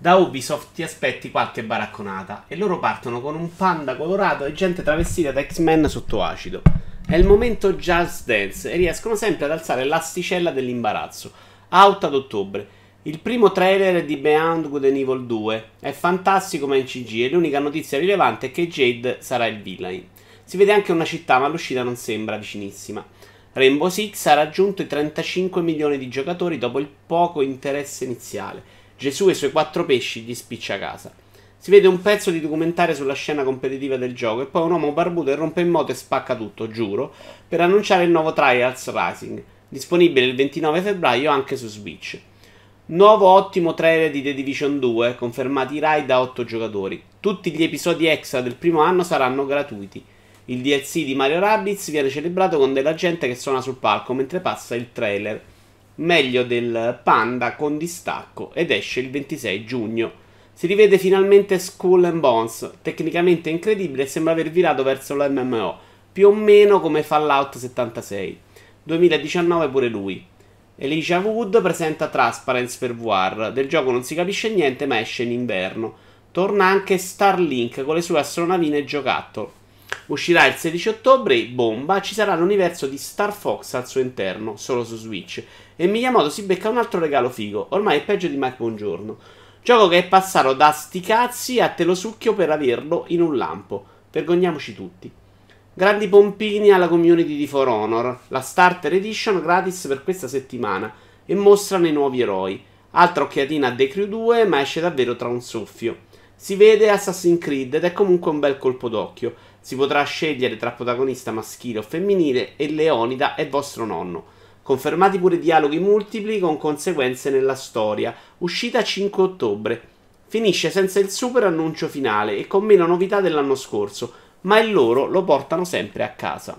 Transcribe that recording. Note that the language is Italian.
Da Ubisoft ti aspetti qualche baracconata e loro partono con un panda colorato e gente travestita da X-Men sotto acido. È il momento Just Dance e riescono sempre ad alzare l'asticella dell'imbarazzo. Out ad ottobre. Il primo trailer di Beyond Good and Evil 2 è fantastico ma in CG e l'unica notizia rilevante è che Jade sarà il villain. Si vede anche una città ma l'uscita non sembra vicinissima. Rainbow Six ha raggiunto i 35 milioni di giocatori dopo il poco interesse iniziale Gesù e i suoi quattro pesci gli spiccia a casa. Si vede un pezzo di documentario sulla scena competitiva del gioco e poi un uomo barbuto rompe in moto e spacca tutto, giuro, per annunciare il nuovo Trials Rising, disponibile il 29 febbraio anche su Switch. Nuovo ottimo trailer di The Division 2, confermati i raid da 8 giocatori. Tutti gli episodi extra del primo anno saranno gratuiti. Il DLC di Mario Rabbids viene celebrato con della gente che suona sul palco mentre passa il trailer meglio del Panda con distacco ed esce il 26 giugno. Si rivede finalmente Skull and Bones, tecnicamente incredibile e sembra aver virato verso l'MMO, più o meno come Fallout 76. 2019 pure lui. Elijah Wood presenta Transparency per VR, del gioco non si capisce niente ma esce in inverno. Torna anche Starlink con le sue astronavine e giocattolo. Uscirà il 16 ottobre, bomba, ci sarà l'universo di Star Fox al suo interno, solo su Switch. E Miyamoto si becca un altro regalo figo, ormai è peggio di Mike Buongiorno. Gioco che è passato da sti cazzi a te lo succhio per averlo in un lampo. Vergogniamoci tutti. Grandi pompini alla community di For Honor, la Starter Edition gratis per questa settimana e mostrano i nuovi eroi. Altra occhiatina a The Crew 2, ma esce davvero tra un soffio. Si vede Assassin's Creed ed è comunque un bel colpo d'occhio. Si potrà scegliere tra protagonista maschile o femminile e Leonida è vostro nonno. Confermati pure dialoghi multipli con conseguenze nella storia. Uscita 5 ottobre. Finisce senza il super annuncio finale e con meno novità dell'anno scorso, ma il loro lo portano sempre a casa.